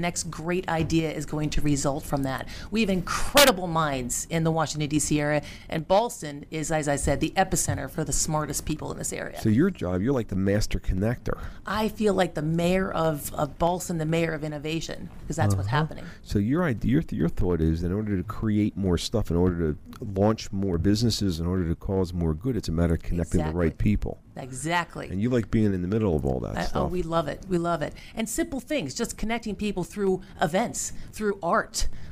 next great idea is going to result from that. We have incredible minds in the Washington D.C. area, and Ballston is, as I said, the epicenter for the smartest people in this area. so your job, you're like the master connector. I feel like the mayor of of Ballston, the mayor of innovation, because that's what's Uh-huh. happening. So your idea, your, your thought is, in order to create more stuff, in order to launch more businesses, in order to cause more good, it's a matter of connecting the right people. Exactly. And you like being in the middle of all that I- stuff. oh, we love it. We love it. And simple things, just connecting people through events, through art,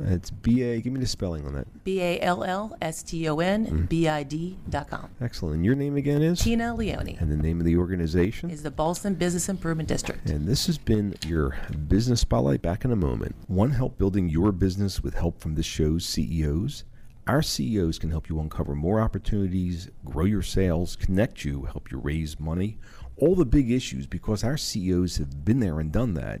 It's B A. Give me the spelling on that. B A L L S T O N mm-hmm. B I D dot com. Excellent. And your name again is? Tina Leone And the name of the organization? is the Ballston Business Improvement District. And this has been your business spotlight back in a moment. One help building your business with help from this show's CEOs. Our CEOs can help you uncover more opportunities, grow your sales, connect you, help you raise money, all the big issues because our CEOs have been there and done that,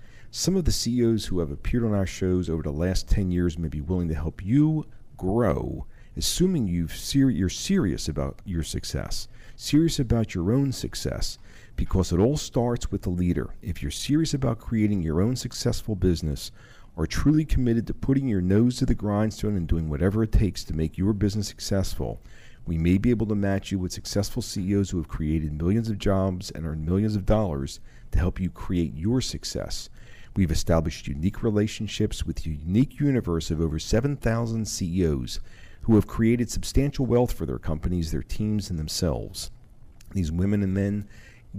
Some of the CEOs who have appeared on our shows over the last 10 years may be willing to help you grow, assuming you've ser- you're serious about your success, serious about your own success, because it all starts with the leader. If you're serious about creating your own successful business, are truly committed to putting your nose to the grindstone and doing whatever it takes to make your business successful, we may be able to match you with successful CEOs who have created millions of jobs and earned millions of dollars to help you create your success. We've established unique relationships with a unique universe of over 7,000 CEOs who have created substantial wealth for their companies, their teams, and themselves. These women and men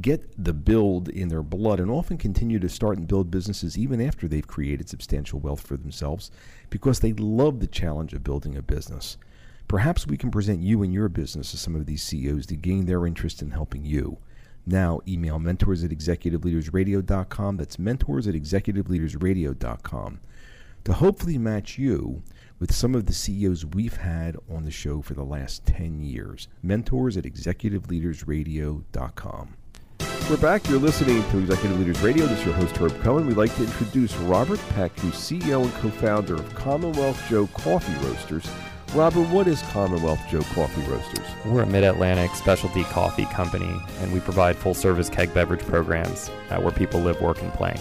get the build in their blood and often continue to start and build businesses even after they've created substantial wealth for themselves because they love the challenge of building a business. Perhaps we can present you and your business to some of these CEOs to gain their interest in helping you. Now, email mentors at executiveleadersradio.com. That's mentors at executiveleadersradio.com to hopefully match you with some of the CEOs we've had on the show for the last 10 years. Mentors at executiveleadersradio.com. We're back. You're listening to Executive Leaders Radio. This is your host, Herb Cohen. We'd like to introduce Robert Peck, who's CEO and co founder of Commonwealth Joe Coffee Roasters. Robert, what is Commonwealth Joe Coffee Roasters? We're a Mid Atlantic specialty coffee company, and we provide full service keg beverage programs uh, where people live, work, and play.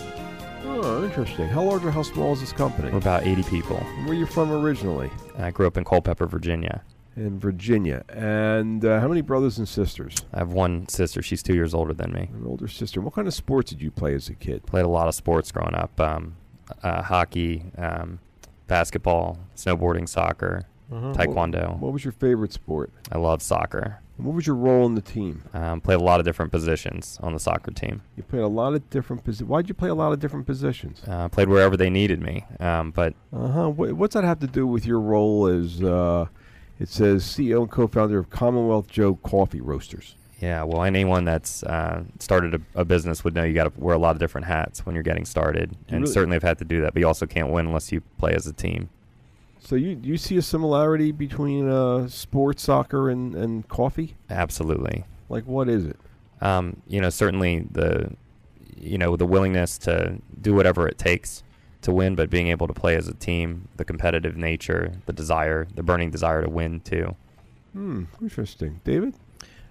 Oh, interesting. How large or how small is this company? We're about 80 people. Where are you from originally? I grew up in Culpeper, Virginia. In Virginia. And uh, how many brothers and sisters? I have one sister. She's two years older than me. An older sister. What kind of sports did you play as a kid? Played a lot of sports growing up um, uh, hockey, um, basketball, snowboarding, soccer, Uh-huh. taekwondo. What, what was your favorite sport? I love soccer. And what was your role in the team? Um, played a lot of different positions on the soccer team. You played a lot of different positions. Why'd you play a lot of different positions? Uh, played wherever they needed me. Um, but Uh huh. What, what's that have to do with your role as, uh, it says, CEO and co founder of Commonwealth Joe Coffee Roasters? Yeah, well, anyone that's uh, started a, a business would know you got to wear a lot of different hats when you're getting started, and really- certainly have had to do that. But you also can't win unless you play as a team. So you you see a similarity between uh, sports, soccer, and, and coffee? Absolutely. Like what is it? Um, you know, certainly the, you know, the willingness to do whatever it takes to win, but being able to play as a team, the competitive nature, the desire, the burning desire to win too. Hmm, interesting. David?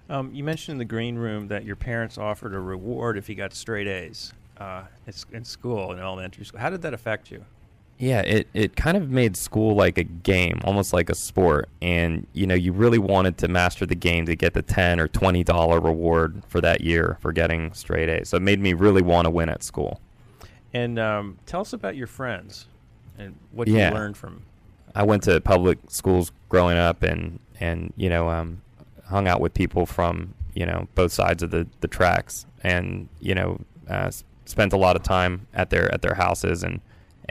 Um, you mentioned in the green room that your parents offered a reward if you got straight A's uh, in, in school, in elementary school. How did that affect you? Yeah, it, it kind of made school like a game, almost like a sport. And, you know, you really wanted to master the game to get the 10 or $20 reward for that year for getting straight A's. So it made me really want to win at school. And um, tell us about your friends and what Yeah. you learned from. I went to public schools growing up and, and you know, um, hung out with people from, you know, both sides of the, the tracks and, you know, uh, spent a lot of time at their, at their houses and,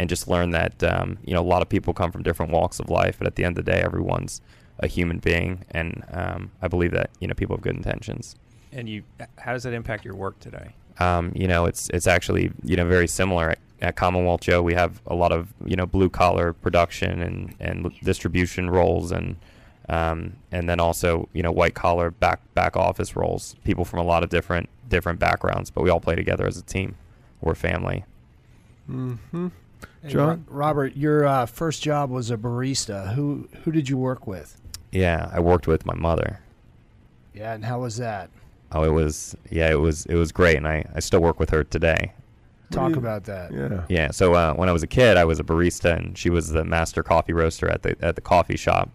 and just learn that, um, you know, a lot of people come from different walks of life, but at the end of the day, everyone's a human being. And um, I believe that, you know, people have good intentions. And you, how does that impact your work today? Um, you know, it's it's actually you know very similar at, at Commonwealth Joe. We have a lot of you know blue collar production and and distribution roles and um, and then also you know white collar back back office roles. People from a lot of different different backgrounds, but we all play together as a team. We're family. Mm-hmm. Hey, John? Ro- Robert, your uh, first job was a barista. Who who did you work with? Yeah, I worked with my mother. Yeah, and how was that? Oh, it was yeah, it was it was great, and I, I still work with her today. Talk about that. Yeah. Yeah. So uh, when I was a kid, I was a barista, and she was the master coffee roaster at the at the coffee shop.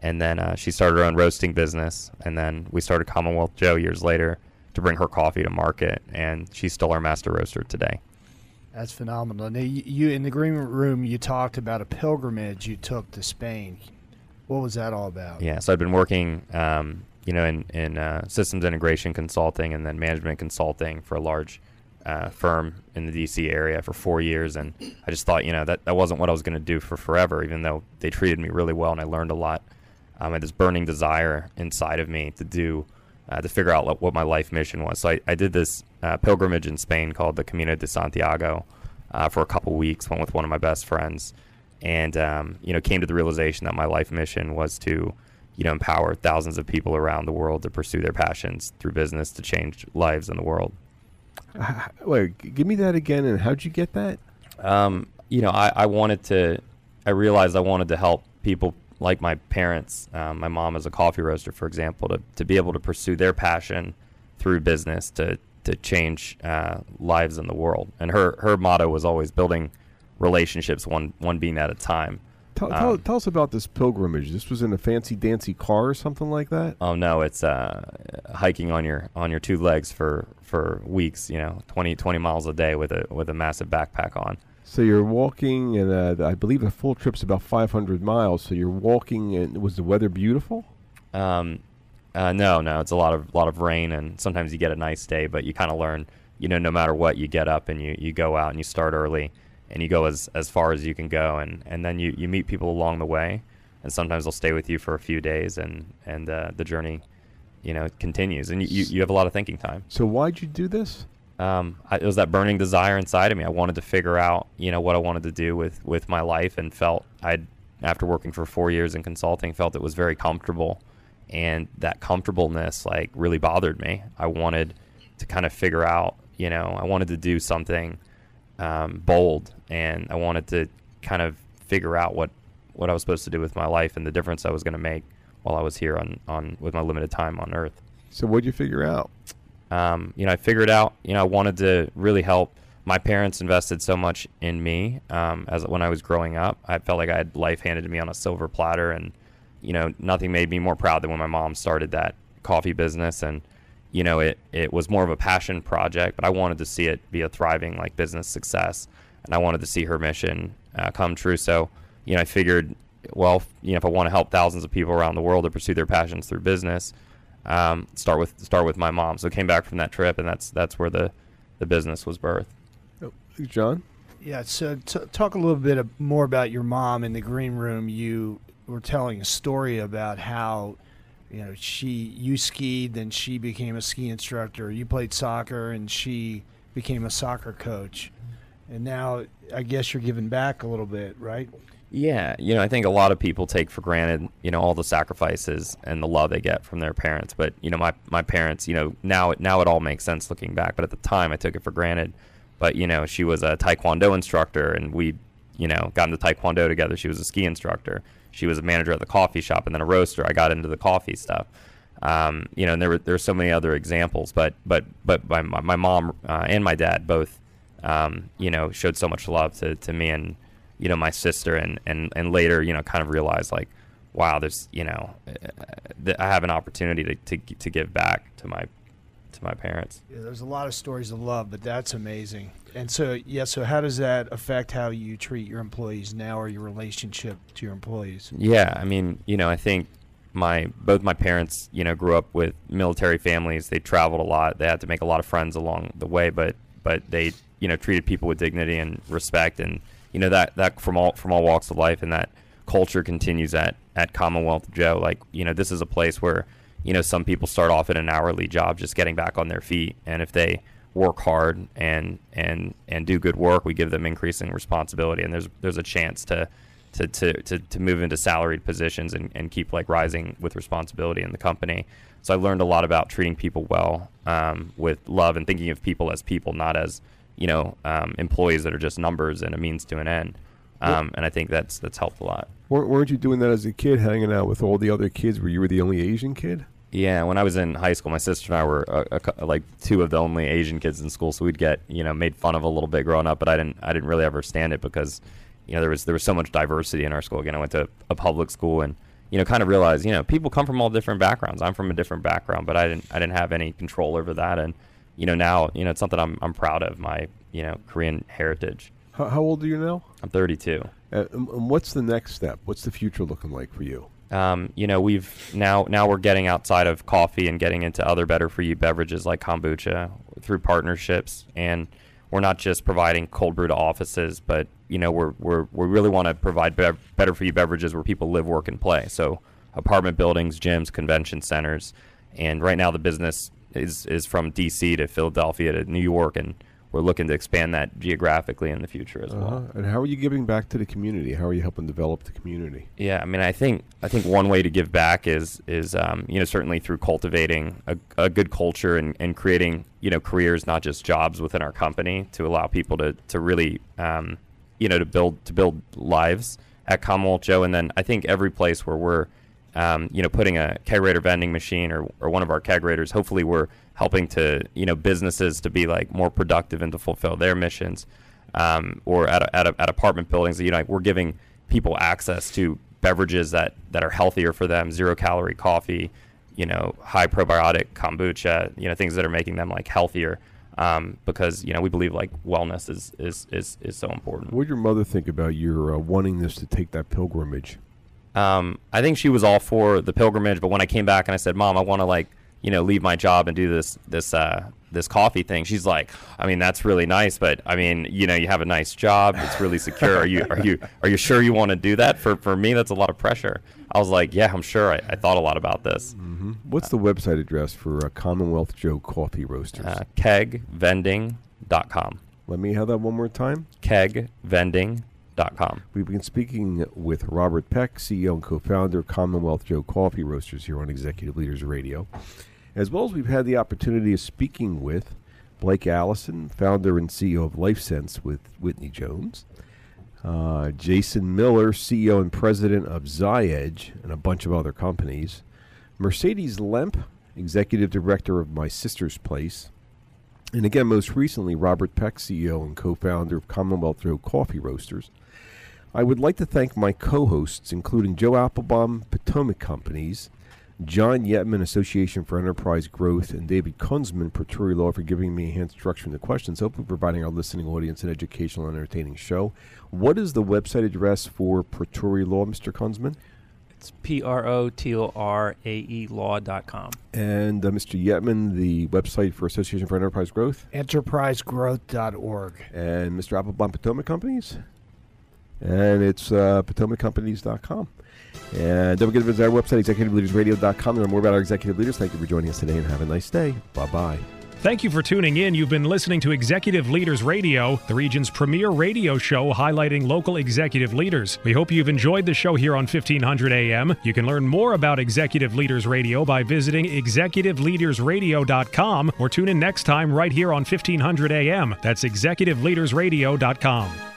And then uh, she started her own roasting business, and then we started Commonwealth Joe years later to bring her coffee to market, and she's still our master roaster today. That's phenomenal. Now, you, in the green room, you talked about a pilgrimage you took to Spain. What was that all about? Yeah. So I've been working, um, you know, in in uh, systems integration consulting and then management consulting for a large uh, firm in the DC area for four years, and I just thought, you know, that that wasn't what I was going to do for forever, even though they treated me really well and I learned a lot. Um, I had this burning desire inside of me to do. Uh, to figure out what my life mission was. So I, I did this uh, pilgrimage in Spain called the Camino de Santiago uh, for a couple weeks. Went with one of my best friends, and um, you know came to the realization that my life mission was to you know empower thousands of people around the world to pursue their passions through business to change lives in the world. Wait, give me that again. And how'd you get that? Um, you know, I, I wanted to. I realized I wanted to help people like my parents. Um, my mom is a coffee roaster, for example, to, to be able to pursue their passion through business to to change uh, lives in the world. And her her motto was always building relationships one one being at a time. Tell, tell, Um, tell us about this pilgrimage. This was in a fancy dancy car or something like that. Oh no, it's uh, hiking on your on your two legs for for weeks. You know, 20, 20 miles a day with a with a massive backpack on. So you're walking, and uh, I believe the full trip's about 500 miles. So you're walking, and was the weather beautiful? Um, uh, no, no, it's a lot of lot of rain, and sometimes you get a nice day, but you kind of learn, you know, no matter what, you get up and you, you go out and you start early, and you go as, as far as you can go, and, and then you, you meet people along the way, and sometimes they'll stay with you for a few days, and and uh, the journey, you know, continues, and you, you, you have a lot of thinking time. So why'd you do this? Um, I, it was that burning desire inside of me. I wanted to figure out, you know, what I wanted to do with with my life, and felt I'd after working for four years in consulting, felt it was very comfortable and that comfortableness like really bothered me. I wanted to kind of figure out, you know, I wanted to do something um, bold, and I wanted to kind of figure out what what I was supposed to do with my life and the difference I was going to make while I was here on on with my limited time on Earth. So what'd you figure out? Um, you know, I figured out, you know, I wanted to really help. My parents invested so much in me um, as when I was growing up. I felt like I had life handed to me on a silver platter, and you know, nothing made me more proud than when my mom started that coffee business. And you know, it it was more of a passion project, but I wanted to see it be a thriving like business success, and I wanted to see her mission uh, come true. So, you know, I figured, well, you know, if I want to help thousands of people around the world to pursue their passions through business, um, start with start with my mom. So came back from that trip, and that's that's where the the business was birthed. John? Yeah, so t- talk a little bit of- more about your mom in the green room. You were telling a story about how, you know, she you skied, then she became a ski instructor. You played soccer, and she became a soccer coach. And now, I guess you're giving back a little bit, right? Yeah, you know, I think a lot of people take for granted, you know, all the sacrifices and the love they get from their parents. But you know, my my parents, you know, now it now it all makes sense looking back. But at the time, I took it for granted. But you know, she was a taekwondo instructor, and we you know, got into Taekwondo together. She was a ski instructor. She was a manager at the coffee shop and then a roaster. I got into the coffee stuff. Um, you know, and there were there are so many other examples, but but but my my mom uh, and my dad both, um, you know, showed so much love to, to me and you know my sister, and, and and later you know kind of realized like, wow, there's you know, uh, I have an opportunity to, to to give back to my to my parents. Yeah, there's a lot of stories of love, but that's amazing. And so, yeah, so how does that affect how you treat your employees now or your relationship to your employees? Yeah, I mean, you know, I think my both my parents, you know, grew up with military families. They traveled a lot. They had to make a lot of friends along the way, but but they, you know, treated people with dignity and respect and you know that that from all from all walks of life and that culture continues at at Commonwealth Joe. Like, you know, this is a place where you know, some people start off in an hourly job just getting back on their feet. And if they work hard and and and do good work, we give them increasing responsibility. And there's there's a chance to to, to, to, to move into salaried positions and, and keep like rising with responsibility in the company. So I learned a lot about treating people well um, with love and thinking of people as people, not as you know um, employees that are just numbers and a means to an end. Um, and I think that's that's helped a lot. Weren't you doing that as a kid, hanging out with all the other kids? Where you were the only Asian kid? Yeah, when I was in high school, my sister and I were a, a, like two of the only Asian kids in school, so we'd get you know made fun of a little bit growing up. But I didn't I didn't really ever stand it because you know there was there was so much diversity in our school. Again, I went to a public school and you know kind of realized you know people come from all different backgrounds. I'm from a different background, but I didn't I didn't have any control over that. And you know now you know it's something I'm I'm proud of my you know Korean heritage. How, how old are you now? I'm 32. Uh, and what's the next step? What's the future looking like for you? Um, you know, we've now now we're getting outside of coffee and getting into other better for you beverages like kombucha through partnerships, and we're not just providing cold brew to offices, but you know, we're we're we really want to provide bev- better for you beverages where people live, work, and play. So apartment buildings, gyms, convention centers, and right now the business is is from D.C. to Philadelphia to New York and we're looking to expand that geographically in the future as uh-huh. well. And how are you giving back to the community? How are you helping develop the community? Yeah, I mean, I think I think one way to give back is is um, you know certainly through cultivating a, a good culture and, and creating you know careers, not just jobs within our company, to allow people to to really um, you know to build to build lives at Commonwealth Joe. And then I think every place where we're um, you know putting a kegerator vending machine or, or one of our kegerators, hopefully we're helping to you know businesses to be like more productive and to fulfill their missions, um, or at, a, at, a, at apartment buildings. You know, like we're giving people access to beverages that that are healthier for them, zero calorie coffee, you know, high probiotic kombucha, you know, things that are making them like healthier. Um, because you know we believe like wellness is is is, is so important. What did your mother think about your uh, wanting this to take that pilgrimage? Um, I think she was all for the pilgrimage, but when I came back and I said, "Mom, I want to like you know, leave my job and do this this uh, this coffee thing. She's like, I mean, that's really nice, but I mean, you know, you have a nice job. It's really secure. Are you are you are you sure you want to do that? For for me, that's a lot of pressure. I was like, yeah, I'm sure. I, I thought a lot about this. Mm-hmm. What's the website address for uh, Commonwealth Joe Coffee Roasters? Uh, kegvending.com. Let me have that one more time. Kegvending.com. We've been speaking with Robert Peck, CEO and co-founder of Commonwealth Joe Coffee Roasters here on Executive Leaders Radio as well as we've had the opportunity of speaking with Blake Allison, founder and CEO of LifeCents with Whitney Jones, uh, Jason Miller, CEO and president of Zyedge and a bunch of other companies, Mercedes Lemp, executive director of My Sister's Place, and again, most recently, Robert Peck, CEO and co founder of Commonwealth Joe Coffee Roasters. I would like to thank my co hosts, including Joe Applebaum, Potomac Companies, John Yetman, Association for Enterprise Growth, and David Kunzman, Protorae Law, for giving me a hand instruction the questions, hopefully providing our listening audience an educational and entertaining show. What is the website address for Protorae Law, Mr. Kunzman? It's P R O T O R A E law.com. And uh, Mr. Yetman, the website for Association for Enterprise Growth? Enterprisegrowth.org. And Mr. Applebaum Potomac Companies? And it's uh, potomaccompanies.com. And don't forget to visit our website, executiveleadersradio.com, to learn more about our executive leaders. Thank you for joining us today and have a nice day. Bye bye. Thank you for tuning in. You've been listening to Executive Leaders Radio, the region's premier radio show highlighting local executive leaders. We hope you've enjoyed the show here on 1500 AM. You can learn more about Executive Leaders Radio by visiting executiveleadersradio.com or tune in next time right here on 1500 AM. That's executiveleadersradio.com.